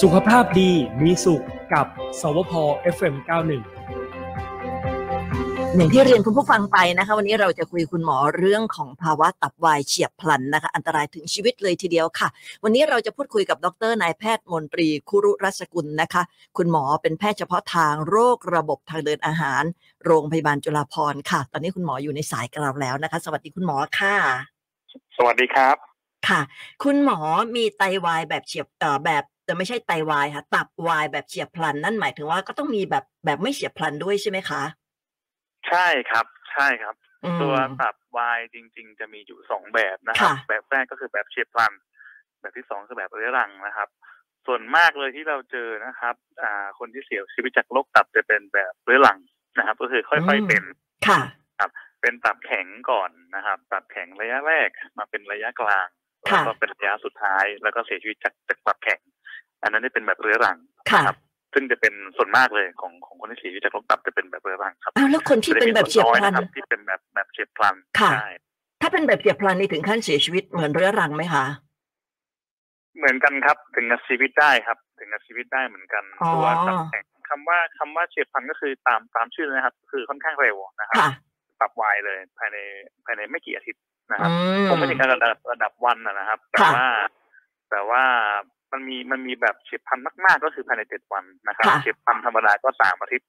สุขภาพดีมีสุขกับสวพ FM 91 อย่างที่เรียนคุณผู้ฟังไปนะคะ วันนี้เราจะคุยคุณหมอเรื่องของภาวะตับวายเฉียบพลันนะคะ อันตรายถึงชีวิตเลยทีเดียวค่ะ วันนี้เราจะพูดคุยกับดรนายแพทย์มนตรีคุรุรัชกุลนะคะ คุณหมอเป็นแพทย์เฉพาะทางโรคระบบทางเดินอาหาร โรงพยาบาลจุฬาภรณ์ค่ะ ตอนนี้คุณหมออยู่ในสายกับเราแล้วนะคะ สวัสดีคุณหมอค่ะ สวัสดีครับค่ะ คุณหมอมีไตวายแบบเฉียบเอ่อแบบ แต่ไม่ใช่ไตวายค่ะ ตับวายแบบเฉียบพลันนั่นหมายถึงว่าก็ต้องมีแบบแบบไม่เฉียบพลันด้วยใช่ไหมคะ ใช่ครับ ใช่ครับอืมตัวตับวายจริง ๆ จะมีอยู่สองแบบนะครับค่ะแบบแรกก็คือแบบเฉียบพลัน แบบที่สองคือแบบเรื้อรังนะครับ ส่วนมากเลยที่เราเจอนะครับ อ่า คนที่เสียชีวิตจากโรคตับจะเป็นแบบเรื้อรังนะครับ ก็คือค่อยๆเป็นค่ะเป็นตับแข็งก่อนนะครับ ตับแข็งระยะแรกมาเป็นระยะกลางค่ะแล้วก็เป็นระยะสุดท้ายแล้วก็เสียชีวิตจากจากตับแข็ง อันนั้นจะเป็นแบบเรื้อรังค่ะนะครับซึ่งจะเป็นส่วนมากเลยของของคนที่เสียชีวิตจากโรคตับจะเป็นแบบเรื้อรังครับอ้าวแล้วคนที่เป็นแบบเฉียบพลันจะมีส่วอยะครับที่เป็นแบบแบบเฉียบพลันค่ะใช่ถ้าเป็นแบบเฉียบพลันนี่ถึงขั้นเสียชีวิตเหมือนเรื้อรังไหมคะเหมือนกันครับ ถึงกับชีวิตได้ครับ ถึงกับชีวิตได้เหมือนกันอ๋อตัวตับแข็งคำว่าคำว่าเฉียบพลันก็คือตามตามชื่อเลยนะครับ คือค่อนข้างเร็วนะครับค่ะตับวายเลยภายในภายในไม่กี่อาทิตย์นะครับอืมคงไม่ถึงกับระดับระดับวันนะนะครับ แต่ค่ะว่าแต่ว่า มันมีมันมีแบบเฉียบพลันมาก ๆ ก็คือภายในเจ็ดวันนะครับค่ะเฉียบพลันธรรมดาก็สามอาทิตย์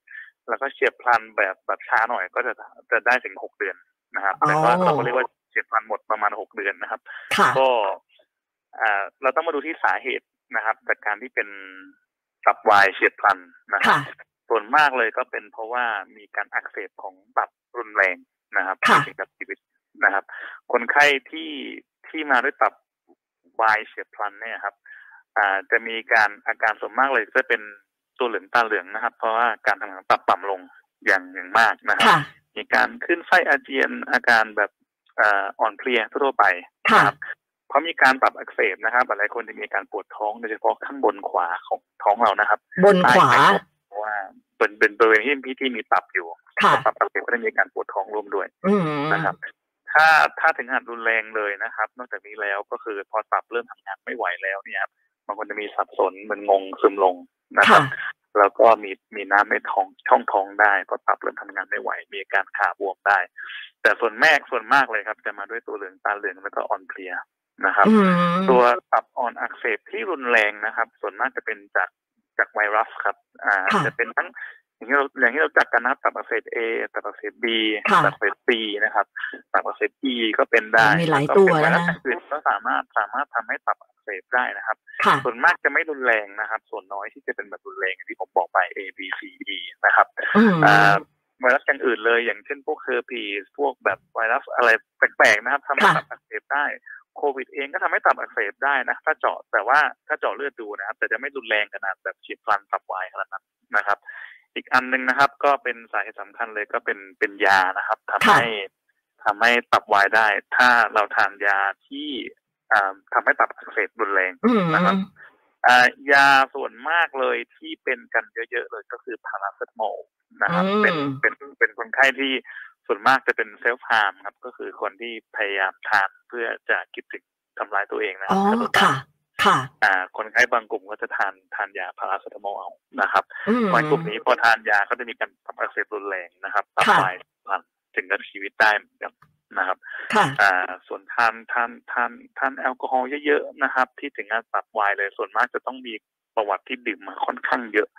แล้วก็เฉียบพลันแบบแบบช้าหน่อยก็จะจะได้ถึงหกเดือนนะครับแต่ก็เราก็เรียกว่าเฉียบพลันหมดประมาณหกเดือนนะครับค่ะก็อ่าเราต้องมาดูที่สาเหตุนะครับจากการที่เป็นตับวายเฉียบพลันนะครับค่ะส่วนมากเลยก็เป็นเพราะว่ามีการอักเสบของตับรุนแรงนะครับค่ะที่ถึงกับชีวิตนะครับ คนไข้ที่ที่มาด้วยตับวายเฉียบพลันเนี่ยครับ อ่าจะมีการอาการส่วนมากเลยจะเป็นตัวเหลืองตาเหลืองนะครับ เพราะว่าการทำงานตับต่ำลงอย่างอย่างมากนะครับค่ะมีการขึ้นไส้อาเจียนอาการแบบอ่าอ่อนเพลียทั่วไปค่ะนะครับเพราะมีการตับอักเสบนะครับหลายคนจะมีอาการปวดท้องโดยเฉพาะข้างบนขวาของท้องเรานะครับ บนขวาใต้เพราะว่าเป็นเป็นบริเวณที่ที่ที่มีตับอยู่ค่ะตับอักเสบก็จะมีอาการปวดท้องร่วมด้วยอืมนะครับ ถ้าถ้าถึงขนาดรุนแรงเลยนะครับ นอกจากนี้แล้วก็คือพอตับเริ่มทำงานไม่ไหวแล้วเนี่ยครั บบางคนจะมีสับสนเหมันงงซึมลงนะครัค่ะบแล้วก็มีมีน้ำในท้องช่องท้องได้เพราะตับเริ่มทำงานไม่ไหว มีอาการขาบวมได้ แต่ส่วนแม่ส่วนมากเลยครับ จะมาด้วยตัวเหลืองตาเหลืองแล้วก็อ่อนเพลียนะครับอืมตัวตับอ่อนอักเสบที่รุนแรงนะครับ ส่วนมากจะเป็นจากจากไวรัสครับ อ่าค่ะจะเป็นทั้ง อย่างที่เราอย่างที่เราจักกันนะครับตับอักเสบเอตับอักเสบบีค่ะตับอักเสบซีนะครับตับอักเสบอีก็เป็นได้มีหลายแก็ตัวเป็นไวรัสนะอื่นก็สามารถสามารถทำให้ตับอักเสบได้นะครับค่ะส่วนมากจะไม่รุนแรงนะครับ ส่วนน้อยที่จะเป็นแบบรุนแรงอย่างที่ผมบอกไป A B C E นะครับอืมอ่าไวรัสอย่างอื่นเลย อย่างเช่นพวกเฮอร์พีสพวกแบบไวรัสอะไรแปลกๆนะครับทำให้ค่ะตับอักเสบได้โควิดเองก็ทำให้ตับอักเสบได้นะ ถ้าเจาะแต่ว่าถ้าเจาะเลือดดูนะครับ แต่จะไม่รุนแรงขนาดแบบฉีดพลันตับวายขนาดนั้นนะครับ อีกอันหนึ่งนะครับ ก็เป็นสาเหตุสำคัญเลยก็เป็นเป็นยานะครับทำให้ทำให้ตับวายได้ ถ้าเราทานยาที่อ่าทำให้ตับอักเสบรุนแรงอืมนะครับอ่ายาส่วนมากเลยที่เป็นกันเยอะๆเลยก็คือพาราเซตามอลนะครับอืมเป็นเป็นเป็นคนไข้ที่ส่วนมากจะเป็น self-harm ครับ ก็คือคนที่พยายามทานเพื่อจะคิดถึงทำร้ายตัวเองนะครับอ๋อฆ่าตัวตาย ค่ะค่ะอ่าคนไข้บางกลุ่มก็จะทานทานยาพาราเซตามอลเอานะครับอืมคนกลุ่มนี้พอทานยาก็จะมีการตับอักเสบรุนแรงนะครับตับค่ะวายเฉียบพลันถึงกับชีวิตได้เหมือนกันนะครับค่ะอ่าส่วนทานทานทานทานแอลกอฮอล์เยอะๆนะครับ ที่ถึงกับตับวายเลยส่วนมากจะต้องมีประวัติที่ดื่มมาค่อนข้างเยอะ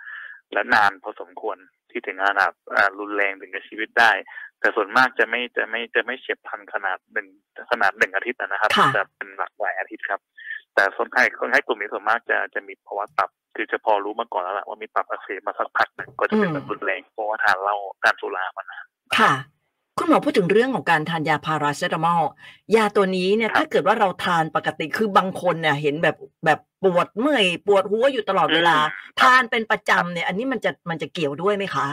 และนานพอสมควรที่ถึงขนาดอ่ารุนแรงถึงกับชีวิตได้ แต่ส่วนมากจะไม่จะไม่จะไม่เฉียบพลันขนาดหนึ่งขนาดหนึ่งอาทิตย์นะครับค่ะจะเป็นหลักหลายอาทิตย์ครับ แต่คนไข้คนไข้กลุ่มนี้ส่วนมากจะจะมีภาวะตับ คือจะพอรู้มาก่อนแล้วแหละว่ามีตับอักเสบมาสักพักหนึ่งก็จะเป็นแบบรุนแรงเพราะว่าทานเหล้าทานสุรามานานค่ะ คุณหมอพูดถึงเรื่องของการทานยาพาราเซตามอลยาตัวนี้เนี่ยครับถ้าเกิดว่าเราทานปกติคือบางคนเนี่ยเห็นแบบแบบปวดเมื่อยปวดหัวอยู่ตลอดเวลา ทานเป็นประจำเนี่ย อันนี้มันจะมันจะเกี่ยวด้วยไหมคะ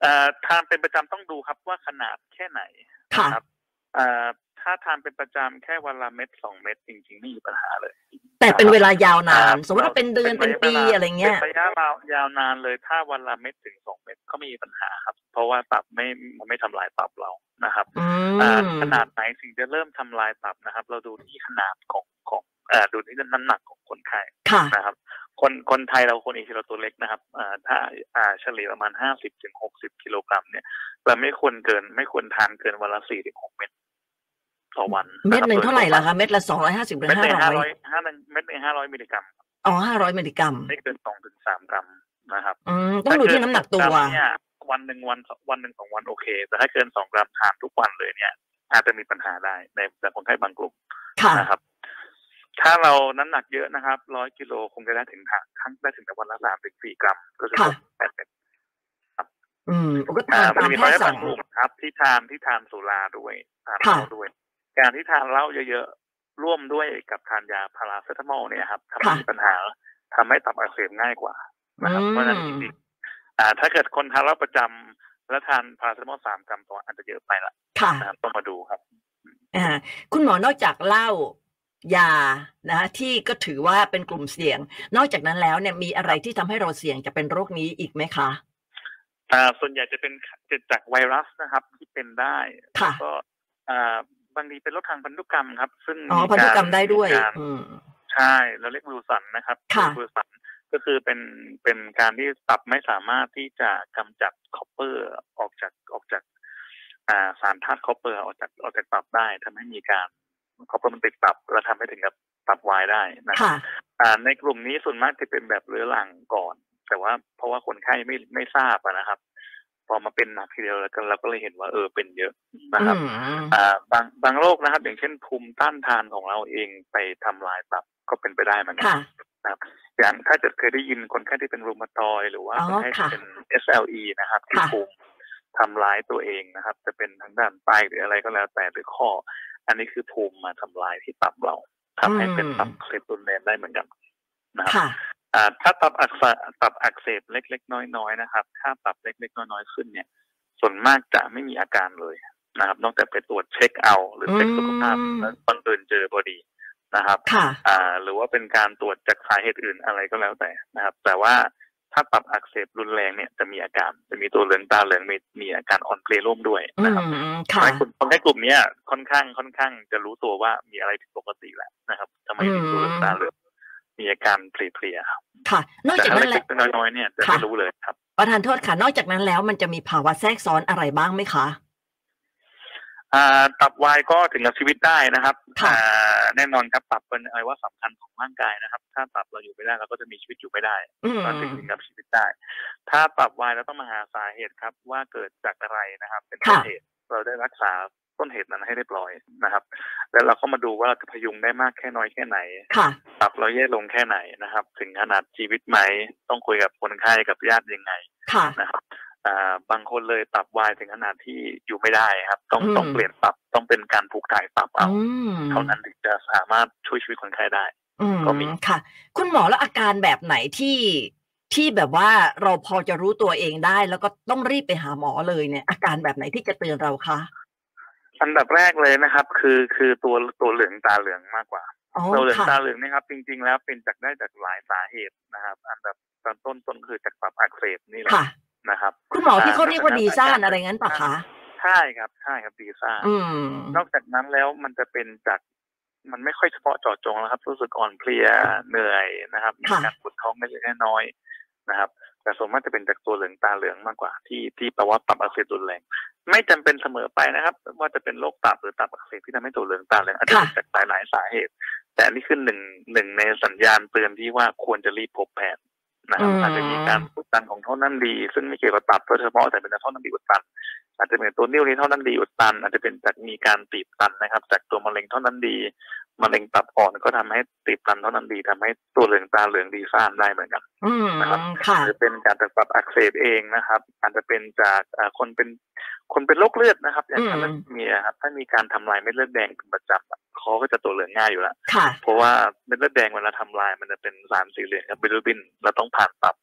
เอ่อทานเป็นประจำต้องดูครับว่าขนาดแค่ไหนค่ะนะครับเอ่อ ถ้าทานเป็นประจำแค่วันละเม็ดสองเม็ดจริงๆไม่มีปัญหาเลย แต่เป็นเวลายาวนานครับสมมติว่าเป็นเดือนเป็นปีอะไรเงี้ยเป็นระยะยาวนานเลยถ้าวันละเม็ดถึงสองเม็ดก็ไม่มีปัญหาครับ เพราะว่าตับไม่มันไม่ทำลายตับเรานะครับอือ่ามขนาดไหนถึงจะเริ่มทำลายตับนะครับ เราดูที่ขนาดของของเอ่อดูที่น้ำหนักของคนไข้ค่ะนะครับ คนคนไทยเราคนเอเชียเราตัวเล็กนะครับอ่าถ้าอ่าเฉลี่ยประมาณห้าสิบถึงหกสิบกิโลกรัมเนี่ยเราไม่ควรเกิน ไม่ควรทานเกินวันละสี่ถึงหกเม็ด ต่อวัน เม็ดหนึ่งะคบเท่าไหร่ล่ะคะ เม็ดละสองร้อยห้าสิบหรือเม็ดหนึ่งห้าห้าร้ร้ออยยห้าหนึ่งเม็ดหนึ่งห้าร้อยมิลลิกรัม อ๋อห้าร้อยมิลลิกรัมไม่เกินสองถึงสามกรัมนะครับอืมต้องดูที่น้ำหนักตัวถ้าเกินสองกรัมเนี่ยวันหนึ่งวันวันหนึ่งสองวันโอเค แต่ถ้าเกินสองกรัมทานทุกวันเลยเนี่ย อาจจะมีปัญหาได้ในแต่คนไข้บางกลุ่มค่ะนะครับ ถ้าเราน้ำหนักเยอะนะครับร้อยกิโลคงจะได้ถึงทางทั้งได้ถึงแต่วันละสามถึงสี่กรัม ก็คือค่ะแปดเม็ดอืมก็อ่าทานมันตามมีแพน้อทยย์สั่บางงกลุ่มครับ ที่ทานที่ทานสุราด้วยทานค่ะเหล้าด้วย การที่ทานเหล้าเยอะๆ ร่วมด้วยกับทานยาพาราเซตามอลเนี่ยครับทำให้ค่ะมีปัญหาทำให้ตับอักเสบง่ายกว่านะครับอืมเพราะฉะนั้นจริงๆอ่าถ้าเกิดคนทานเหล้าประจำแล้วทานพาราเซตามอลสามกรัมต่อวันอาจจะเยอะไปละค่ะนะครับต้องมาดูครับอ่าคุณหมอนอกจากเหล้ายานะคะที่ก็ถือว่าเป็นกลุ่มเสี่ยง นอกจากนั้นแล้วเนี่ยมีอะไรที่ทำให้เราเสี่ยงจะเป็นโรคนี้อีกไหมคะอ่าส่วนใหญ่จะเป็นเกิดจากไวรัสนะครับ ที่เป็นได้ค่ะแล้วก็อ่า บางทีเป็นโรคทางพันธุกรรมครับ ซึ่งอ๋อพันธุกรรมได้ด้วยมีการอืมใช่เราเรียกวิลสันนะครับค่ะวิลสันก็คือเป็นเป็นการที่ตับไม่สามารถที่จะกำจัด copper ออกจากออกจากอ่าสารธาตุ copper ออกจากออกจากตับได้ทำให้มีการ copper มันติดตับแล้วทำให้ถึงกับตับวายได้นะครับค่ะอ่าในกลุ่มนี้ส่วนมากจะเป็นแบบเรื้อรังก่อน แต่ว่าเพราะว่าคนไข้ไม่ไม่ทราบอะนะครับพ อมาเป็นหนักทีเดียวแล้วกันเราก็เลยเห็นว่าเออเป็นเยอะนะครับอืมอ่าบางบางโรคนะครับ อย่างเช่นภูมิต้านทานของเราเองไปทำลายตับก็เป็นไปได้เหมือนกัค่ะนะครับอย่างถ้าเกิดเคยได้ยินคนไข้ที่เป็นรูมาตอยด์หรือว่าอ๋อคนไข้ที่ค่ะเป็น SLE นะครับที่ค่ะภูมิทำร้ายตัวเองนะครับ จะเป็นทางด้านไตหรืออะไรก็แล้วแต่หรือข้อ อันนี้คือภูมิมาทำลายที่ตับเราทำให้เป็นตับอักเสบรุนแรงได้เหมือนกันนะครับค่ะอ่า ถ้าตับอักเสบตับอักเสบเล็ก ๆ น้อยๆนะครับ ถ้าตับเล็ก ๆ น้อยๆขึ้นเนี่ย ส่วนมากจะไม่มีอาการเลยนะครับ นอกจากไปตรวจเช็คเอา หรือเช็คสุขภาพอืมแล้วบังเอิญเจอพอดีนะครับค่ะอ่า หรือว่าเป็นการตรวจจากสาเหตุอื่นอะไรก็แล้วแต่นะครับ แต่ว่าถ้าตับอักเสบรุนแรงเนี่ยจะมีอาการ จะมีตัวเหลืองตาเหลืองมีมีอาการอ่อนเพลียร่วมด้วยอืนะครับมค่ะให้คนคนไข้กลุ่มเนี้ยค่อนข้างค่อนข้างจะรู้ตัวว่ามีอะไรผิดปกติแล้วนะครับทำไมมีตัวเหลืองตาเหลือง มีอาการเพลียๆครับค่ะ นอกแต่จากถ้านั้นแหเล็ละกๆน้อยๆเนี่ยจะค่ะไม่รู้เลยครับประธานโทษค่ะ นอกจากนั้นแล้วมันจะมีภาวะแทรกซ้อนอะไรบ้างไหมคะอ่าตับวายก็ถึงกับชีวิตได้นะครับค่ะอ่าแน่นอนครับตับเป็นอะไรว่าสำคัญของร่างกายนะครับ ถ้าตับเราอยู่ไม่ได้เราก็จะมีชีวิตอยู่ไม่ได้อืมก็ถึงถึงกับชีวิตได้ ถ้าตับวายเราต้องมาหาสาเหตุครับ ว่าเกิดจากอะไรนะครับ เป็นต้นค่ะเหตุเราได้รักษา ต้นเหตุนั้นให้เรียบร้อยนะครับ แล้วเราก็มาดูว่าเราจะพยุงได้มากแค่น้อยแค่ไหนค่ะตับเราแย่ลงแค่ไหนนะครับ ถึงขนาดชีวิตไหมต้องคุยกับคนไข้กับญาติยังไงค่ะนะครับอ่าบางคนเลยตับวายถึงขนาดที่อยู่ไม่ได้ครับ ต้องอืมต้องเปลี่ยนตับต้องเป็นการผูกถ่ายตับเอาอืมเท่านั้นถึงจะสามารถช่วยชีวิตคนไข้ได้อืมก็มีค่ะ คุณหมอแล้วอาการแบบไหนที่ที่แบบว่าเราพอจะรู้ตัวเองได้ แล้วก็ต้องรีบไปหาหมอเลยเนี่ย อาการแบบไหนที่จะเตือนเราคะ อันดับแรกเลยนะครับ คือคือตัวตัวเหลืองตาเหลืองมากกว่าอ๋อตัวเหลืองค่ะตาเหลืองเนะครับ จริง ๆ แล้วเป็นจากได้จากหลายสาเหตุนะครับ อันดับตอนต้นต้นคือจากตับอักเสบนี่แหละค่ะนะครับ คุณหมอที่เขาเรียกว่าอ่าดีซ่านอาการอะไรงั้นปะคะใช่ครับใช่ครับดีซ่าอืมนอกจากนั้นแล้วมันจะเป็นจากมันไม่ค่อยเฉพาะเจาะจงแล้วครับ รู้สึกอ่อนเพลียเหนื่อยนะครับมีค่ะการปวดท้องเล็กๆน้อยๆนะครับ แต่ส่วนมากจะเป็นจากตัวเหลืองตาเหลืองมากกว่า ที่ที่แปลว่าตับอักเสบรุนแรง ไม่จำเป็นเสมอไปนะครับ ว่าจะเป็นโรคตับหรือตับอักเสบที่ทำให้ตัวเหลืองตาเหลืองอาจจะเป็นจากหลายหลายๆสาเหตุ แต่อันนี้คือหนึ่งหนึ่งในสัญญาณเตือนที่ว่าควรจะรีบพบแพทย์นะครับอืมอาจจะมีการอุดตันของท่อน้ำดี ซึ่งไม่เกี่ยวกับตับโดยเฉพาะแต่เป็นท่อน้ำดีอุดตัน อาจจะเป็นตัวนิ้วนี้ท่อน้ำดีอุดตัน อาจจะเป็นจากมีการตีบตันนะครับ จากตัวมะเร็งท่อน้ำดี มะเร็งตับอ่อนก็ทำให้ตีบตันท่อน้ำดีทำให้ตัวเหลืองตาเหลืองดีซ่านได้เหมือนกันอืมนะครับค่ะหรือเป็นการจากตับอักเสบเองนะครับ อาจจะเป็นจากอ่าคนเป็นคนเป็นโรคเลือดนะครับ อย่างอืมทาลัสเมียครับถ้ามีการทำลายเม็ดเลือดแดงเป็นประจำอะคอก็จะตัวเหลืองง่ายอยู่แล้วค่ะเพราะว่าเม็ดเลือดแดงเวลาทำลายมันจะเป็นสารสีเหลืองครับบิลิบินเราต้องผ่านตับ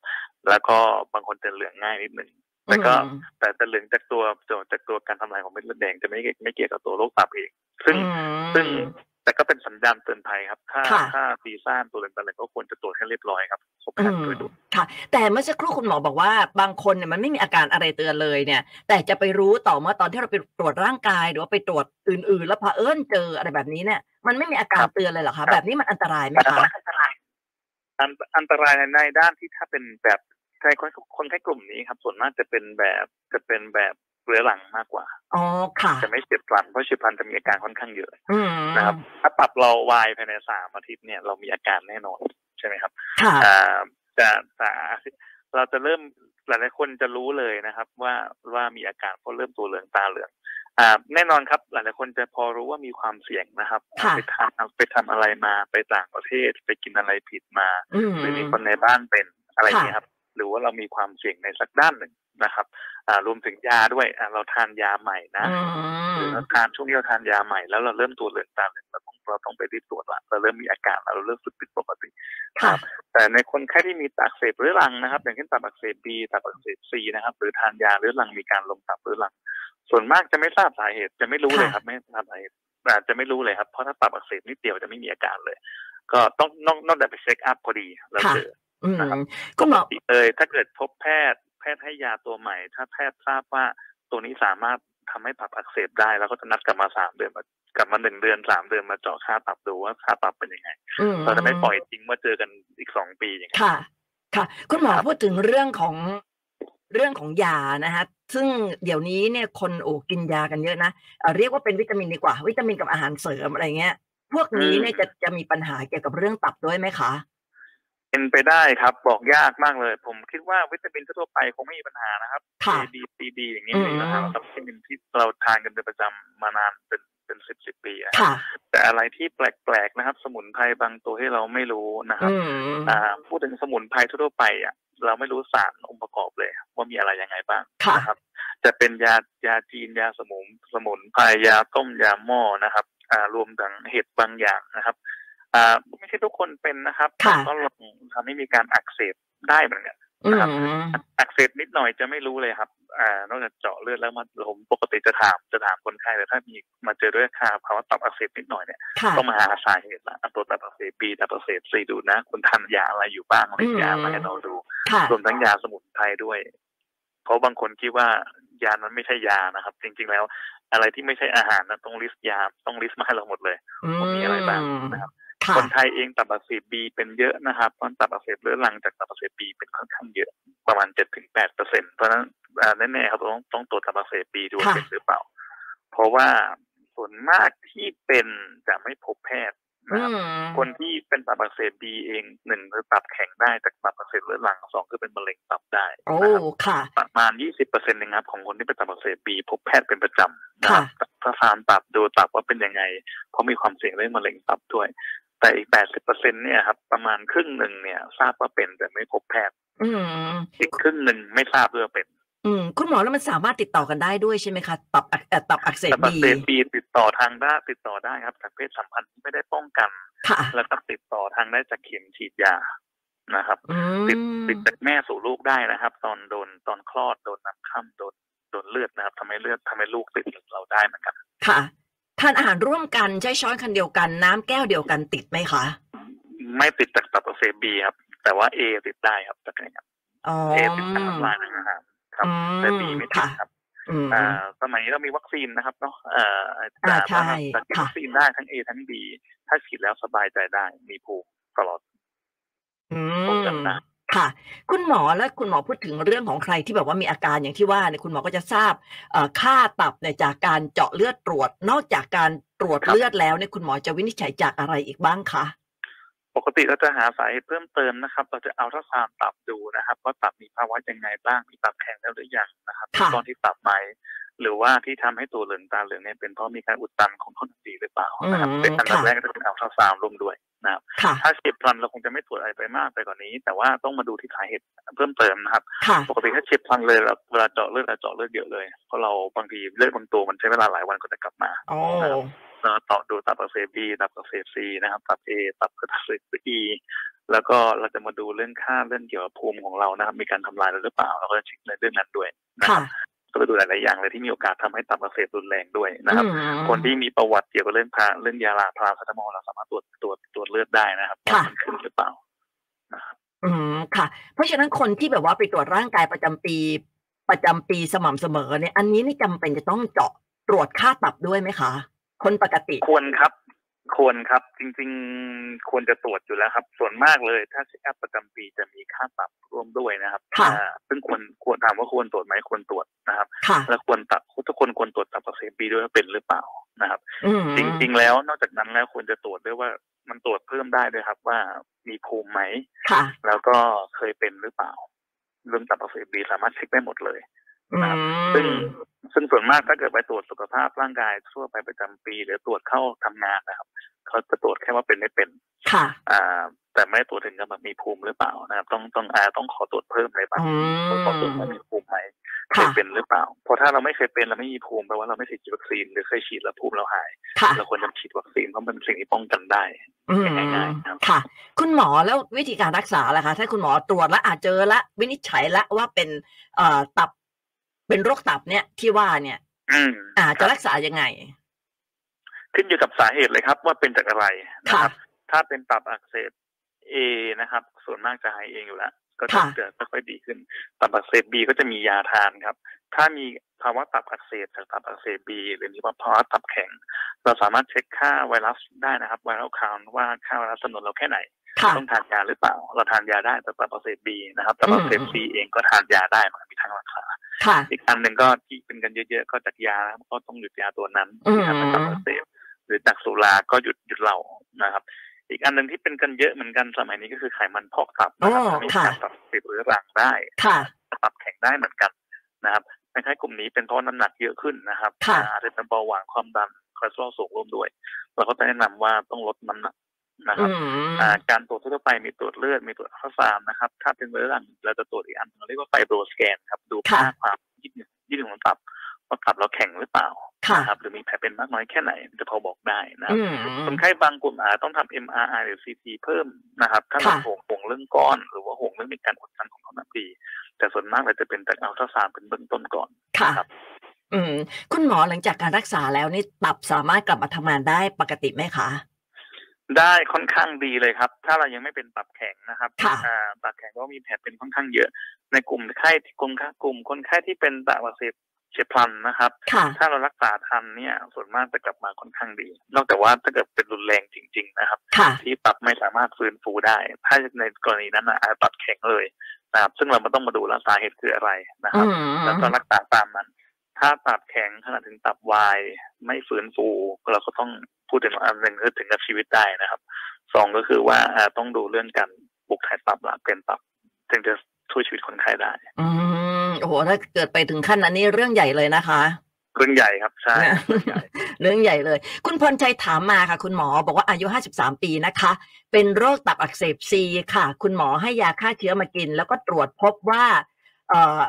แล้วก็บางคนจะเหลืองง่ายนิดหนึ่งแต่ก็อืมแต่จะเหลืองจากตัวจากตัวการทำลายของเม็ดเลือดแดงจะไม่ไม่เกี่ยวกับตัวโรคตับเอง ซึ่งอืมซึ่ง แต่ก็เป็นสัญญาณเตือนภัยครับ ถ้าค่ะถ้าซีซ่านตัวเหลืองตาเหลืองก็ควรจะตรวจให้เรียบร้อยครับพบแพอืทย์มโดยด่วนค่ะ แต่เมื่อสักครู่คุณหมอบอกว่าบางคนเนี่ยมันไม่มีอาการอะไรเตือนเลยเนี่ย แต่จะไปรู้ต่อเมื่อตอนที่เราไปตรวจร่างกายหรือว่าไปตรวจอื่น ๆ แล้วเผอิญเจออะไรแบบนี้เนี่ยมันไม่มีอาการเตือนเลยเหรอคะแบบนี้มันอันตรายไหมคะอันอันตรายในด้านที่ถ้าเป็นแบบใครคนคนแค่กลุ่มนี้ครับ ส่วนมากจะเป็นแบบจะเป็นแบบ เรื้อรังมากกว่าอ๋อค่ะจะไม่เฉียบพลันเพราะเฉียบพลันจะมีอาการค่อนข้างเยอะอืมนะครับ ถ้าปรับเราวายภายในสามอาทิตย์เนี่ยเรามีอาการแน่นอนใช่ไหมครับค่ะอ่าจะจะเราจะเริ่มหลายๆคนจะรู้เลยนะครับ ว่าว่ามีอาการเพราะเริ่มตัวเหลืองตาเหลืองอ่าแน่นอนครับ หลายๆคนจะพอรู้ว่ามีความเสี่ยงนะครับค่ะไปทำไปทำอะไรมาไปต่างประเทศไปกินอะไรผิดมาอืมหรือมีคนในบ้านเป็นอะไรอย่างเงี้ยครับ หรือว่าเรามีความเสี่ยงในสักด้านหนึ่งนะครับ อ่ารวมถึงยาด้วยอ่าเราทานยาใหม่นะอืหรือมเราทานช่วงนี้เราทานยาใหม่แล้วเราเริ่มตัวเหลืองตาเหลืองเราต้องเราต้องไปรีบตรวจละเราเริ่มมีอาการแล้วเราเริ่มรู้สึกผิดปกติค่ะแต่ในคนไข้ที่มีตับอักเสบเรื้อรังนะครับ อย่างเช่นตับอักเสบบีตับอักเสบซีนะครับ หรือทานยาเรื้อรังมีการลงตับเรื้อรัง ส่วนมากจะไม่ทราบสาเหตุจะไม่รู้เลยครับ ไม่ทราบสาเหตุอาจจะไม่รู้เลยครับเพราะถ้าตับอักเสบนิดเดียวจะไม่มีอาการเลย ก็ต้องนอกนอกจากไป check up พอดีแล้วค่ะเจออืมนะครับคุณหมอปกติเลยถ้าเกิดพบแพทย์ แพทย์ให้ยาตัวใหม่ ถ้าแพทย์ทราบว่าตัวนี้สามารถทำให้ตับอักเสบได้ แล้วก็จะนัดกลับมาสามเดือนมากลับมาหนึ่งเดือนสามเดือนมาเจาะค่าตับดูว่าค่าตับเป็นยังไงอืมเราจะไม่ปล่อยทิ้งว่าเจอกันอีกสองปีอย่างเงี้ยค่ะ ค่ะ คุณหมอครับพูดถึงเรื่องของเรื่องของยานะคะซึ่งเดี๋ยวนี้เนี่ยคนโอ้กินยากันเยอะนะเอ่อเรียกว่าเป็นวิตามินดีกว่า วิตามินกับอาหารเสริมอะไรเงี้ย พวกนี้เนี่ยจะจะมีปัญหาเกี่ยวกับเรื่องตับด้วยไหมคะ เป็นไปได้ครับบอกยากมากเลย ผมคิดว่าวิตามินทั่วๆไปคงไม่มีปัญหานะครับค่ะ A B C D อย่างนี้ไม่มีปัญหาอืมครับวิตามินที่เราทานกันเป็นประจำมานานเป็นเป็นสิบสิบปีอะค่ะแต่อะไรที่แปลกๆนะครับ สมุนไพรบางตัวที่เราไม่รู้นะครับอืมอ่าพูดถึงสมุนไพรทั่วๆไปอะเราไม่รู้สารองค์ประกอบเลย ว่ามีอะไรยังไงบ้างค่ะนะครับ จะเป็นยายาจีนยาสมุนสมุนไพรยาต้มยาหม้อนะครับ อ่ารวมถึงเห็ดบางอย่างนะครับ อ่าไม่ใช่ทุกคนเป็นนะครับค่ะก็ลองทำให้มีการอักเสบได้เหมือนกันอืมอักเสบนิดหน่อยจะไม่รู้เลยครับอ่านอกจากเจาะเลือดแล้วมาผมปกติจะถามจะถามคนไข้แต่ถ้ามีมาเจอด้วยค่าภาวะตับอักเสบนิดหน่อยเนี่ยค่ะต้องมาหาสาเหตุละอะตรวจตับอักเสบบีตับอักเสบซีดูนะคุณทานยาอะไรอยู่บ้างอะไรยามาให้เราดูค่ะรวมทั้งยาสมุนไพรด้วย เพราะบางคนคิดว่ายานั้นไม่ใช่ยานะครับ จริง ๆ แล้ว อะไรที่ไม่ใช่อาหารนะต้อง list ยาต้อง list มาให้เราหมดเลยว่ามีอะไรบ้างนะครับ ค่ะคนไทยเองตับอักเสบบีเป็นเยอะนะครับเพราะตับอักเสบเรื้อรังจากตับอักเสบบีเป็นค่อนข้างเยอะประมาณเจ็ดถึงแปดเปอร์เซ็นต์เพราะฉะนั้นอ่าแน่ๆครับต้องต้องตรวจตับอักเสบบีดูว่าค่ะเป็นหรือเปล่า เพราะว่าส่วนมากที่เป็นจะไม่พบแพทย์อืนะครับมคนที่เป็นตับอักเสบบีเองหนึ่งคือตับแข็งได้จากตับอักเสบเรื้อรังสองคือเป็นมะเร็งตับได้โอ้นะครับค่ะประมาณยี่สิบเปอร์เซ็นต์นะครับของคนที่เป็นตับอักเสบบีพบแพทย์เป็นประจำนะครับถ้าทานตับดูตับว่าเป็นยังไง เพราะมีความเสี่ยงเรื่องมะเร็งตับด้วย แต่อีกแปดสิบเปอร์เซ็นเนี่ยครับประมาณครึ่งหนึ่งเนี่ย ทราบว่าเป็นแต่ไม่พบแพทย์อืมอีกครึ่งหนึ่งไม่ทราบด้วยว่าเป็น อืม คุณหมอแล้วมันสามารถติดต่อกันได้ด้วยใช่ไหมคะตับอักเอ่อตับอักเสบตับอักบีเสบบีติดต่อทางได้ติดต่อได้ครับจากเพศสัมพันธ์ที่ไม่ได้ป้องกันค่ะแล้วก็ติดต่อทางได้จากเข็มฉีดยานะครับอืติดมติดจากแม่สู่ลูกได้นะครับ ตอนโดนตอนคลอดโดนน้ำค่ำโดนโดนเลือดนะครับทำให้เลือดทำให้ลูกติดเราได้เหมือนกันค่ะ ทานอาหารร่วมกันใช้ช้อนคันเดียวกัน น้ำแก้วเดียวกันติดไหมคะ ไม่ติดจากตับอักเสบบีครับ แต่ว่าเอติดได้ครับจากนี้ครับอ๋อเอติดจากน้ำลายในอาหารครับอืมแต่บีไม่ติดค่ะครับอืมอ่าสมัยนี้เรามีวัคซีนนะครับเนาะเอ่ออ่าใช่แต่ฉีดค่ะวัคซีนได้ทั้งเอทั้งบีถ้าฉีดแล้วสบายใจได้ มีภูมิตลอดอืป้องมกันได้ ค่ะ คุณหมอและคุณหมอพูดถึงเรื่องของใครที่แบบว่ามีอาการอย่างที่ว่าเนี่ยคุณหมอก็จะทราบเอ่อค่าตับเนี่ยจากการเจาะเลือดตรวจ นอกจากการตรวจครับเลือดแล้วเนี่ยคุณหมอจะวินิจฉัยจากอะไรอีกบ้างคะปกติเราจะหาสาเหตุเพิ่มเติมนะครับ เราจะเอาทัศานตับดูนะครับว่าตับมีภาวะยังไงบ้างมีตับแข็งแล้วหรือยังนะครับมีค่ะก้อนที่ตับไหมหรือว่าที่ทำให้ตัวเหลืองตาเหลืองเนี่ยเป็นเพราะมีการอุดตันของท่อนสีหรือเปล่านะครับอืมเป็นอันดับค่ะแรกก็จะเป็นอัลตราซาวด์ร่วมด้วย นะครับค่ะถ้าเฉียบพลันเราคงจะไม่ตรวจอะไรไปมากไปกว่านี้ แต่ว่าต้องมาดูที่สาเหตุเพิ่มเติมนะครับค่ะปกติถ้าเฉียบพลันเลยเราเวลาเจาะเลือดเราเจาะเลือดเยอะเลย เพราะเราบางทีเลือดบางตัวมันใช้เวลาหลายวันก็จะกลับมาโอ้เราต่อดูตับอักเสบบีตับอักเสบซีนะครับตับเอตับอักเสบอีแล้วก็เราจะมาดูเรื่องค่าเรื่องเกี่ยวกับภูมิของเรานะครับ มีการทำลายเราหรือเปล่าเราก็จะเช็คในเรื่องนั้นด้วยนะคค่ะรับก็ไปดูหลายๆอย่างเลยที่มีโอกาสทำให้ตับอักเสบรุนแรงด้วยนะครับอืมคนที่มีประวัติเกี่ยวกับเรื่องพาเรื่องยาลาพาราเซตามอลเราสามารถตรวจตรวจ ตรวจเลือดได้นะครับว่าค่ะมันขึ้นหรือเปล่านะครับอืมค่ะ เพราะฉะนั้นคนที่แบบว่าไปตรวจร่างกายประจำปีประจำปีสม่ำเสมอเนี่ย อันนี้นี่จำเป็นจะต้องเจาะตรวจค่าตับด้วยไหมคะ คนปกติควรครับ ควรครับ จริง ๆ ควรจะตรวจอยู่แล้วครับ ส่วนมากเลย ถ้าเช็คอัพประจำปีจะมีค่าปรับร่วมด้วยนะครับค่ะอ่าซึ่งควรควรถามว่าควรตรวจไหมควรตรวจนะครับค่ะและควรตัดทุกคนควรตรวจตับอักเสบปีด้วยว่าเป็นหรือเปล่านะครับอืมจริง ๆ แล้วนอกจากนั้นแล้วควรจะตรวจด้วยว่ามันตรวจเพิ่มได้ด้วยครับ ว่ามีภูมิไหมค่ะแล้วก็เคยเป็นหรือเปล่า เรื่องตับอักเสบบีสามารถเช็คได้หมดเลย อืซึ่งมซึ่งส่วนมากถ้าเกิดไปตรวจสุขภาพร่างกายทั่วไปประจำปี หรือตรวจเข้าทำงานนะครับเขาจะตรวจแค่ว่าเป็นไม่เป็น ค่ะ อ่า แต่ไม่ได้ตรวจถึงกับแบบมีภูมิหรือเปล่านะครับ ต้องต้องอาต้องขอตรวจเพิ่มอะไรบ้างอืมต้องขอตรวจว่ามีภูมิไหมเคค่ะยเป็นหรือเปล่า เพราะถ้าเราไม่เคยเป็นเราไม่มีภูมิแปลว่าเราไม่เคยฉีดวัคซีนหรือเคยฉีดแล้วภูมิเราหายค่ะเราควรจะฉีดวัคซีนเพราะมันเป็นสิ่งที่ป้องกันได้อืมง่ายๆครับค่ะ คุณหมอแล้ววิธีการรักษาล่ะคะ ถ้าคุณหมอตรวจแล้วอาจเจอละวินิจฉัยละว่าเป็นเอ่อตับ เป็นโรคตับเนี่ยที่ว่าเนี่ย อืมอ่าคจะรับรักษายังไง ขึ้นอยู่กับสาเหตุเลยครับ ว่าเป็นจากอะไรนะค่ะครับ ถ้าเป็นตับอักเสบเอนะครับ ส่วนมากจะหายเองอยู่แล้วก็จะค่ะจะค่อยๆดีขึ้น ตับอักเสบบีก็จะมียาทานครับ ถ้ามีภาวะตับอักเสบจากตับอักเสบบีหรือมีภาวะตับแข็ง เราสามารถเช็คค่าไวรัสได้นะครับไวรัสคาวว่าค่าไวรัสจำนวนเราแค่ไหนค่ะต้องทานยาหรือเปล่า เราทานยาได้แต่ตับอักเสบบีนะครับตับอักเสบซีเองก็ทานยาได้มันมีทางรักษาค่ะ อีกอันหนึ่งก็ที่เป็นกันเยอะๆก็จากยานะครับก็ต้องหยุดยาตัวนั้นอืมที่ทำให้ตับอักเสบหรือจากสุราก็หยุดหยุดเหล้านะครับ อีกอันหนึ่งที่เป็นกันเยอะเหมือนกันสมัยนี้ก็คือไขมันพอกตับนะครับอ๋อทำให้ค่ะการตับอักเสบเรื้อรังได้ค่ะตับแข็งได้เหมือนกันนะครับคล้ายๆกลุ่มนี้เป็นเพราะน้ำหนักเยอะขึ้นนะครับค่ะอาจจะเป็นเบาหวานความดันคอเลสเตอรอลสูงร่วมด้วย เราก็จะแนะนำว่าต้องลดน้ำหนัก นะครับอืมอ่าการตรวจทั่วไปมีตรวจเลือดมีตรวจอัลตราซาวด์นะครับ ถ้าเป็นเรื้อรังเราจะตรวจอีกอันหนึ่งเรียกว่า FibroScan ครับดูค่ะค่าความยืดหยุ่นยืดหยุ่นของตับว่าตับเราแข็งหรือเปล่าค่ะนะครับหรือมีแผลเป็นมากน้อยแค่ไหนจะพอบอกได้นะครับอืมคนไข้บางกลุ่มอาจจะต้องทำ MRI หรือ CT เพิ่มนะครับ ถ้าเราค่ะห่วงห่วงเรื่องก้อน หรือว่าห่วงเรื่องมีการอุดตันของท้องน้ำดีแต่ส่วนมากเราจะเป็นแต่อัลตราซาวน์เป็นเบื้องต้นก่อนค่ะนะครับอืม คุณหมอหลังจากการรักษาแล้วนี่ตับสามารถกลับมาทำงานได้ปกติไหมคะ ได้ค่อนข้างดีเลยครับ ถ้าเรายังไม่เป็นตับแข็งนะครับค่ะอ่าตับแข็งก็มีแผลเป็นค่อนข้างเยอะ ในกลุ่มไข้ที่กลุ่มค่ากลุ่มคนไข้ที่เป็นตับอักเสบเฉียบพลันนะครับค่ะถ้าเรารักษาทันเนี่ยส่วนมากจะกลับมาค่อนข้างดี นอกจากว่าถ้าเกิดเป็นรุนแรงจริง ๆ นะครับค่ะที่ตับไม่สามารถฟื้นฟูได้ ถ้าในกรณีนั้นนะอาจจะตับแข็งเลยนะครับ ซึ่งเราไม่ต้องมาดูแล้วสาเหตุคืออะไรนะคอืรับมแล้วก็รักษาตามนั้น ถ้าตับแข็งขนาดถึงตับวายไม่ฟื้นฟูเราก็ต้อง พูดถึงอันหนึ่งคือถึงกับชีวิตได้นะครับสองก็คือว่าอ่าต้องดูเรื่องการปลุกถ่ายตับหลักเป็นตับถึงจะช่วยชีวิตคนไข้ได้ อืมโอ้โหถ้าเกิดไปถึงขั้นนั้นนี่เรื่องใหญ่เลยนะคะ เรื่องใหญ่ครับใช่นะเรื่องใหญ่เรื่องใหญ่เลย คุณพรชัยถามมาค่ะ คุณหมอบอกว่าอายุ 53 ปีนะคะ เป็นโรคตับอักเสบซีค่ะ คุณหมอให้ยาฆ่าเชื้อมากิน แล้วก็ตรวจพบว่า เอ่อ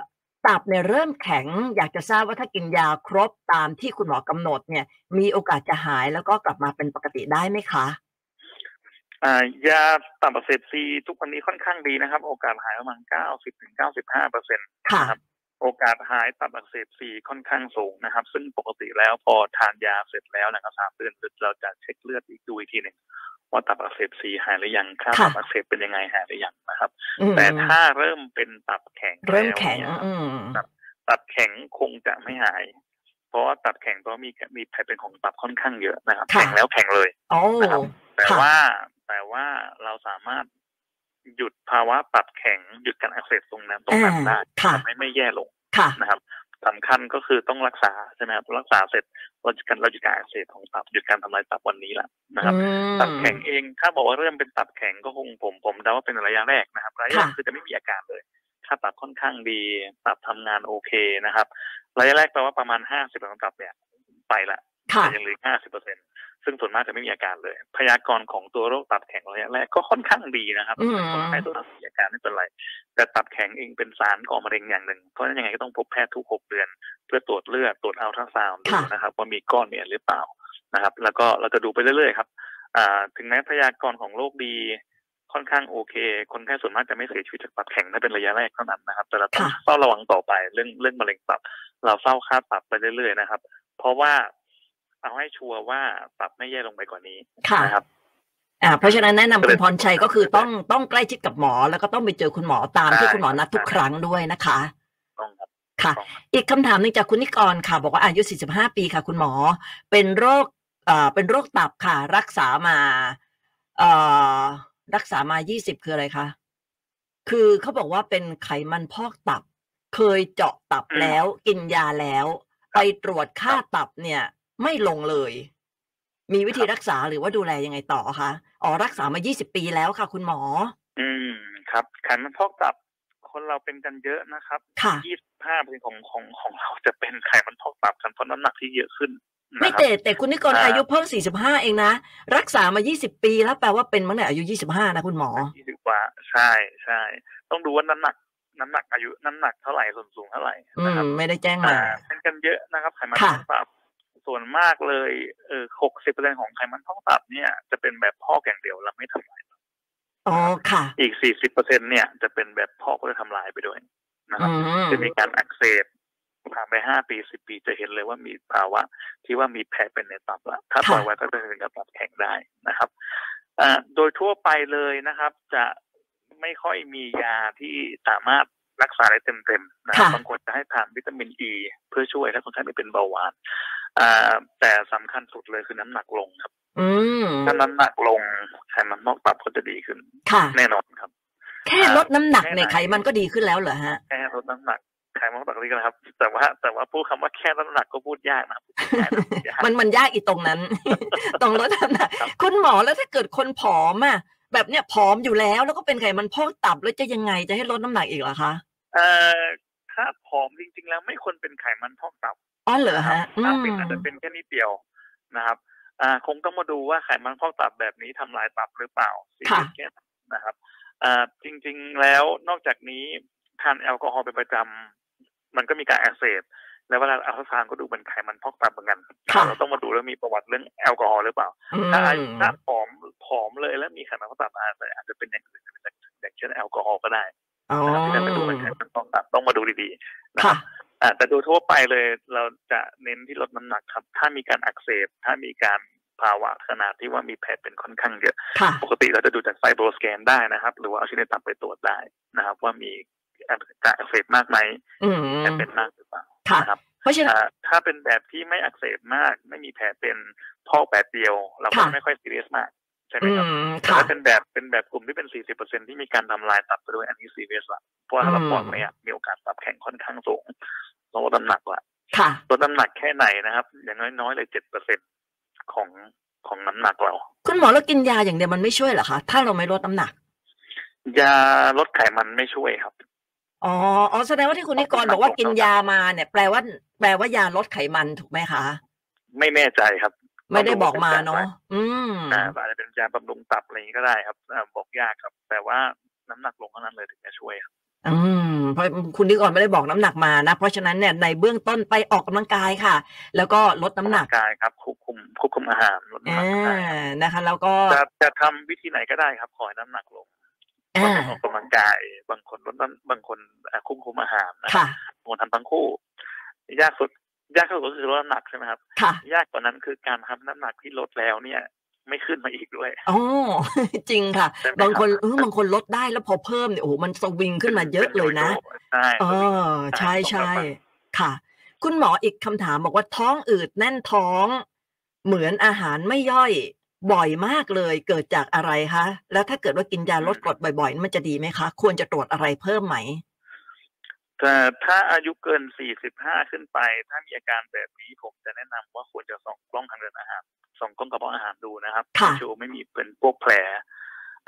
ตับเนี่ยเริ่มแข็ง อยากจะทราบว่าถ้ากินยาครบตามที่คุณหมอกำหนดเนี่ย มีโอกาสจะหายแล้วก็กลับมาเป็นปกติได้ไหมคะอ่ายาตับอักเสบซีทุกวันนี้ค่อนข้างดีนะครับ โอกาสหายประมาณเก้าสิบถึงเก้าสิบห้าเปอร์เซ็นต์ค่ะนะครับโอกาสหายตับอักเสบซีค่อนข้างสูงนะครับ ซึ่งปกติแล้วพอทานยาเสร็จแล้วนะครับสามเดือนเราจะเช็คเลือดอีกดูอีกทีหนึ่ง ว่าตับอักเสบซีหายหรือยังค่าค่ะตับอักเสบเป็นยังไงหายหรือยังนะครับอืมแต่ถ้าเริ่มเป็นตับแข็งเริ่มแข็งล้วเนี่ยอืมตับแข็งคงจะไม่หาย เพราะว่าตับแข็งเพราะมีมีแผลเป็นของตับค่อนข้างเยอะนะครับค่ะแข็งแล้วแข็งเลยโอ้นะครับแต่ค่ะว่าแต่ว่าเราสามารถหยุดภาวะตับแข็งหยุดการอักเสบตรงนั้นตรงนั้นได้ค่ะทำให้ไม่แย่ลงค่ะนะครับ สำคัญก็คือต้องรักษาใช่ไหมครับรักษาเสร็จเราจะการเราจะการอักเสบของตับหยุดการทำลายตับวันนี้แหละนะครับอืมตับแข็งเองถ้าบอกว่าเริ่มเป็นตับแข็งก็คงผมผมเดาว่าเป็นระยะแรกนะครับระยะแรกค่ะคือจะไม่มีอาการเลยถ้าตับค่อนข้างดีตับทำงานโอเคนะครับระยะแรกแปลว่าประมาณห้าสิบของตับเนี่ยไปละค่ะแต่ยังเหลือห้าสิบเปอร์เซ็น ซึ่งส่วนมากจะไม่มีอาการเลย พยากรณ์ของตัวโรคตับแข็งระยะแรกก็ค่อนข้างดีนะครับอืมคนไข้ตัวนั้นมีอาการไม่เป็นไร แต่ตับแข็งเองเป็นสารก่อมะเร็งอย่างหนึ่ง เพราะฉะนั้นยังไงก็ต้องพบแพทย์ทุกหกเดือน เพื่อตรวจเลือดตรวจอัลตราซาวด์ดูค่ะนะครับว่ามีก้อนเนี่ยหรือเปล่านะครับ แล้วก็เราจะดูไปเรื่อยๆครับอ่าถึงแม้พยากรณ์ของโรคดีค่อนข้างโอเค คนไข้ส่วนมากจะไม่เสียชีวิตจากตับแข็งถ้าเป็นระยะแรกเท่านั้นนะครับ แต่เราต้องค่ะเฝ้าระวังต่อไปเรื่องเรื่องมะเร็งตับ เราเฝ้าค่าตับไปเรื่อยๆนะครับ เพราะว่า เอาให้ชัวร์ว่าตับไม่แย่ลงไปกว่านี้ค่ะนะครับอ่าเพราะฉะนั้นแนะนำก็เลคุยณพรชัยก็คือต้องต้องใกล้ชิดกับหมอ แล้วก็ต้องไปเจอคุณหมอตามที่ใช่คุณหมอนัดทุกใช่ครั้งด้วยนะคะต้องครับค่ะต้องครับอีกคำถามหนึ่งจากคุณนิกรค่ะ บอกว่าอายุ 45 ปีค่ะ คุณหมอ เป็นโรคอ่าเป็นโรคตับค่ะ รักษามาเอ่อรักษามา 20 คืออะไรคะคือเขาบอกว่าเป็นไขมันพอกตับ เคยเจาะตับอืมแล้ว กินยาแล้ว ไปตรวจค่าตับเนี่ย ไม่ลงเลย มีวิธีรักษาหรือว่าดูแลยังไงต่อคะอ๋อรักษามา 20 ปีแล้วค่ะ คุณหมอ อืมครับไขมันพอกตับคนเราเป็นกันเยอะนะครับค่ะยี่สิบห้าเปอร์เซ็นของของของเราจะเป็นไขมันพอกตับกันเพราะน้ำหนักที่เยอะขึ้นไม่นะครับแต่แต่คุณนิกรอ่าอายุเพิ่ง 45 เองนะ รักษามา 20 ปีแล้วแปลว่าเป็นมาตั้งแต่อายุ 25 นะคุณหมอยี่สิบกว่าใช่ใช่ต้องดูว่าน้ำหนัก น้ำหนักอายุน้ำหนักเท่าไหร่ส่วนสูงเท่าไหร่อืนะครับมไม่ได้แจ้งอ่ามาเป็นกันเยอะนะครับไขมันพค่ะอกตับ ส่วนมากเลยเออหกสิบเปอร์เซ็นของไขมันพอกตับเนี่ยจะเป็นแบบพอกอย่างเดียวแล้วไม่ทำลายอ๋อค่ะ อีกสี่สิบเปอร์เซ็นเนี่ยจะเป็นแบบพอกก็จะทำลายไปด้วยนะครับอืมจะมีการอักเสบผ่านไปห้าปีสิบปีจะเห็นเลยว่ามีภาวะที่ว่ามีแผลเป็นในตับละถ้าปล่อยไว้ก็จะถึงกับตับแข็งได้นะครับอ่าโดยทั่วไปเลยนะครับ จะไม่ค่อยมียาที่สามารถ รักษาได้เต็มๆนะครับค่ะบางคนจะให้ทานวิตามินอ e ีเพื่อช่วยถ้าคนไข้ไม่เป็นเบาหวานอ่าแต่สำคัญสุดเลยคือน้ำหนักลงครับ อืมถ้าน้ำหนักลงไขมันนอกตับก็จะดีขึ้นค่ะแน่นอนครับ แค่ลดน้ำหนักแค่ไหนในไขมันก็ดีขึ้นแล้วเหรอฮะแค่ลดน้ำหนักไขมันปกตินะครับ แต่ว่าแต่ว่าพูดคำว่าแค่ลดน้ำหนักก็พูดยากนะครับพูดยากนะพูดยากมันมันยากอีตรงนั้น ตรงลดน้ำหนักครับคุณหมอแล้วถ้าเกิดคนผอมอะแบบเนี้ยผอมอยู่แล้วแล้วก็เป็นไขมันพอกตับแล้วจะยังไงจะให้ลดน้ำหนักอีกเหรอคะ เอ่อถ้าผอมจริง ๆ แล้วไม่ควรเป็นไขมันพอกตับอ๋อเหรอนะครัฮะบอืถ้ามเป็นอาจจะเป็นแค่นิดเดียวนะครับ อ่า คงต้องมาดูว่าไขมันพอกตับแบบนี้ทำลายตับหรือเปล่าซีค่ะเรียสค่ะแค่ไหนนะครับ อ่า จริง ๆ แล้วนอกจากนี้ทานแอลกอฮอล์เป็นประจำมันก็มีการอักเสบแล้วเวลาอัลตราซาวด์ก็ดูเป็นไขมันพอกตับเหมือนกันค่ะเราต้องมาดูแล้วมีประวัติเรื่องแอลกอฮอล์หรือเปล่าอืมถ้าถ้าผอมผอมเลยแล้วมีไขมันพอกตับอาจจะอาจจะเป็นอย่างอื่นอย่างเช่นแอลกอฮอล์ก็ได้อ๋อ นะครับที่จะไปดูเป็นไขมันพอกตับต้องมาดูดีๆนะคค่ะอ่าแต่โดยทั่วไปเลยเราจะเน้นที่ลดน้ำหนักครับ ถ้ามีการอักเสบ ถ้ามีการภาวะขนาดที่ว่ามีแผลเป็นค่อนข้างเยอะค่ะปกติเราจะดูจากไฟโบสแกนได้นะครับ หรือว่าเอาชิ้นในตับไปตรวจได้นะครับ ว่ามีการอักเสบมากไหมอืมแผลเป็นมากหรือเปล่าค่ะนะครับเพราะฉะนั้นอ่าถ้าเป็นแบบที่ไม่อักเสบมาก ไม่มีแผลเป็นพอกแบบเดียว เราก็ค่ะไม่ค่อยซีเรียสมาก ใช่ไหมอืครับมแต่ค่ะถ้าเป็นแบบเป็นแบบกลุ่มที่เป็น 40%ที่มีการทำลายตับไปด้วยอันนี้ซีเรียสละเพราะว่าถ้าเราอืมปล่อยไว้อะมีโอกาสตับแข็งค่อนข้างสูงต้องลดน้ำหนักละค่ะลดน้ำหนักแค่ไหนนะครับ อย่างน้อยๆเลย7%ของของน้ำหนักเรา คุณหมอแล้วกินยาอย่างเดียวมันไม่ช่วยเหรอคะ ถ้าเราไม่ลดน้ำหนัก ยาลดไขมันไม่ช่วยครับอ๋ออ๋อแสดงว่าที่คุณนิกรบอกว่ากินยามาเนี่ย แปลว่า แปลว่ายาลดไขมันถูกไหมคะ ไม่แน่ใจครับ ไม่ได้บอกมาเนาะอืมอ่าอาจจะเป็นยาบำรุงตับอะไรอย่างนี้ก็ได้ครับอ่าบอกยากครับ แต่ว่าน้ำหนักลงเท่านั้นเลยถึงจะช่วยครับอืมเพราะคุณนิกรไม่ได้บอกน้ำหนักมานะ เพราะฉะนั้นเนี่ยในเบื้องต้นไปออกกำลังกายค่ะ แล้วก็ลดน้ำหนักกายครับควบคุมควบคุมอาหารลดน้ำหอ่นักได้านะคะ แล้วก็จะจะทำวิธีไหนก็ได้ครับ ขอให้น้ำหนักลงอ่าบางคนออกกำลังกาย บางคนลดน้ำบางคนอ่าควบคุมอาหารนะค่ะบางคนทำทั้งคู่ ยากสุด ยากที่สุดก็คือลดน้ำหนักใช่ไหมครับค่ะยากกว่านั้นคือการทำน้ำหนักที่ลดแล้วเนี่ย ไม่ขึ้นมาอีกด้วยอ๋อจริงค่ะใช่ไหมบางคนครับเออบางคนลดได้แล้วพอเพิ่มเนี่ยโอ้โหมันสวิงขึ้นมาเยอะเลยนะใช่เออใช่ใช่ค่ะ คุณหมออีกคำถามบอกว่าท้องอืดแน่นท้อง เหมือนอาหารไม่ย่อยบ่อยมากเลยเกิดจากอะไรคะ แล้วถ้าเกิดว่ากินยาลดกรดบ่อยๆ มันจะดีไหมคะ ควรจะตรวจอะไรเพิ่มไหม แต่ถ้าอายุเกิน 45 ขึ้นไป ถ้ามีอาการแบบนี้ผมจะแนะนำว่าควรจะส่องกล้องทางเดินอาหารส่องกล้องกระเพาะอาหารดูนะครับค่ะให้ชัวร์ไม่มีเป็นพวกแผล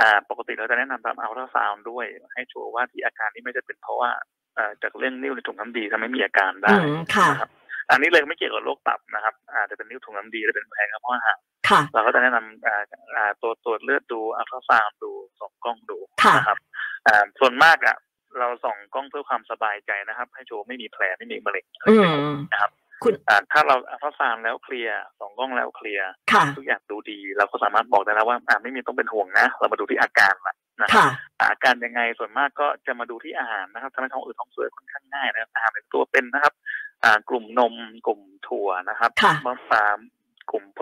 อ่าปกติเราจะแนะนำตามอัลตราซาวด์ด้วย ให้ชัวร์ว่าที่อาการนี้ไม่ได้เป็นเพราะว่าเอ่อจากเรื่องนิ่วในถุงน้ำดีทำให้มีอาการได้อืมค่ะนะครับอันนี้เลยไม่เกี่ยวกับโรคตับนะครับอาจจะเป็นนิ่วถุงน้ำดีหรือเป็นแผลกระเพาะอาหารค่ะเราก็จะแนะนำอ่าอ่าตัวตรวจเลือดดูอัลตราซาวด์ดูส่องกล้องดูค่ะนะครับอ่าส่วนมากอะ เราส่องกล้องเพื่อความสบายใจนะครับ ให้ชัวร์ไม่มีแผลไม่มีมะเร็งอะไรอืไม่พบมนะครับคุณอ่าถ้าเราอัลตราซาวด์แล้วเคลียร์ส่องกล้องแล้วเคลียร์ค่ะทุกอย่างดูดี เราก็สามารถบอกได้แล้วว่าอ่าไม่มีต้องเป็นห่วงนะ เรามาดูที่อาการละนะครับค่ะอาการยังไงส่วนมากก็จะมาดูที่อาหารนะครับทำให้ท้องอืดท้องเฟ้อค่อนข้างง่ายนะครับอาหารเป็นตัวเป็นนะครับ อ่ากลุ่มนมกลุ่มถั่วนะครับค่ะมะปรางก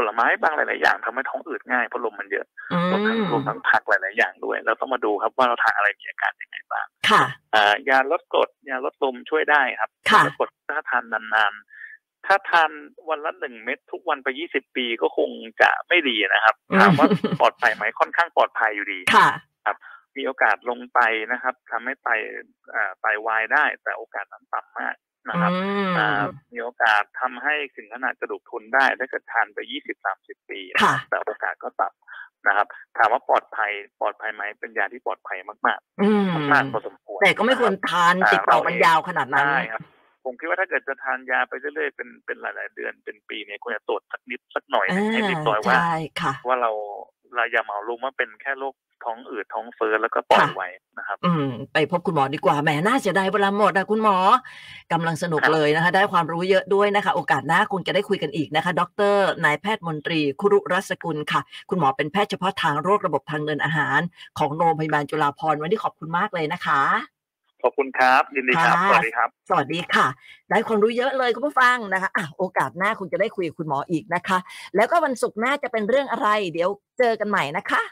ลุ่มผลไม้บางหลาย ๆ อย่างทำให้ท้องอืดง่ายเพราะลมมันเยอะอืรวมทั้งมรวมทั้งผักหลาย ๆ อย่างด้วย เราต้องมาดูครับว่าเราทานอะไรมีอาการยังไงบ้างค่ะอ่ายาลดกรดยาลดลมช่วยได้ครับค่ะยาลดกรดถ้าทานนานๆทถ้าทานวันละหนึ่งเม็ดทุกวันไปยี่สิบปีก็คงจะไม่ดีนะครับอืมถามว่าปลอดภัยไหมค่อนข้างปลอดภัยอยู่ดีค่ะมีโอกาสลงไตนะครับทำให้ไตอ่าไตวายได้แต่โอกาสนั้นต่ำมาก นะครับอืมอ่ามีโอกาสทำให้ถึงขนาดกระดูกพรุนได้ถ้าเกิดทานไปยี่สิบสามสิบปีค่ะแต่โอกาสก็ต่ำนะครับ ถามว่าปลอดภัยปลอดภัยไหมเป็นยาที่ปลอดภัยมากอืมๆมากๆพอสมควรแต่ก็ไม่ควรนะทานอ่าติดต่อเรากันเองยาวขนาดครับนั้นใช่ครับผมคิดว่าถ้าเกิดจะทานยาไปเรื่อยๆเป็นเป็นหลาย ๆ เดือนเป็นปีเนี่ยควรจะตรวจสักนิดสักหน่อยหนึ่งให้เรียบร้อยว่าใช่ค่ะว่าเรา เราอย่าเหมารวมว่าเป็นแค่โรคท้องอืดท้องเฟ้อแล้วก็ปล่อยไว้นะครับ อืมไปพบคุณหมอดีกว่าแหมน่าเสียดายเวลาหมดนะคุณหมอกำลังสนุกเลยนะคะ ได้ความรู้เยอะด้วยนะคะ โอกาสหน้าคงจะได้คุยกันอีกนะคะ ดรนายแพทย์มนตรี คุรุรัศกุลค่ะ คุณหมอเป็นแพทย์เฉพาะทางโรคระบบทางเดินอาหาร ของโรงพยาบาลจุฬาภรณ์วันนี้ขอบคุณมากเลยนะคะ ขอบคุณครับยินดีครับค่ะสวัสดีครับ สวัสดีค่ะได้ความรู้เยอะเลยคุณผู้ฟังนะคะอะโอกาสหน้าคงจะได้คุยกับคุณหมออีกนะคะ แล้วก็วันศุกร์หน้าจะเป็นเรื่องอะไร เดี๋ยวเจอกันใหม่นะคะ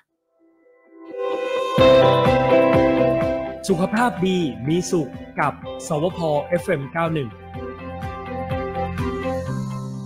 สุขภาพดีมีสุขกับสวพ FM 91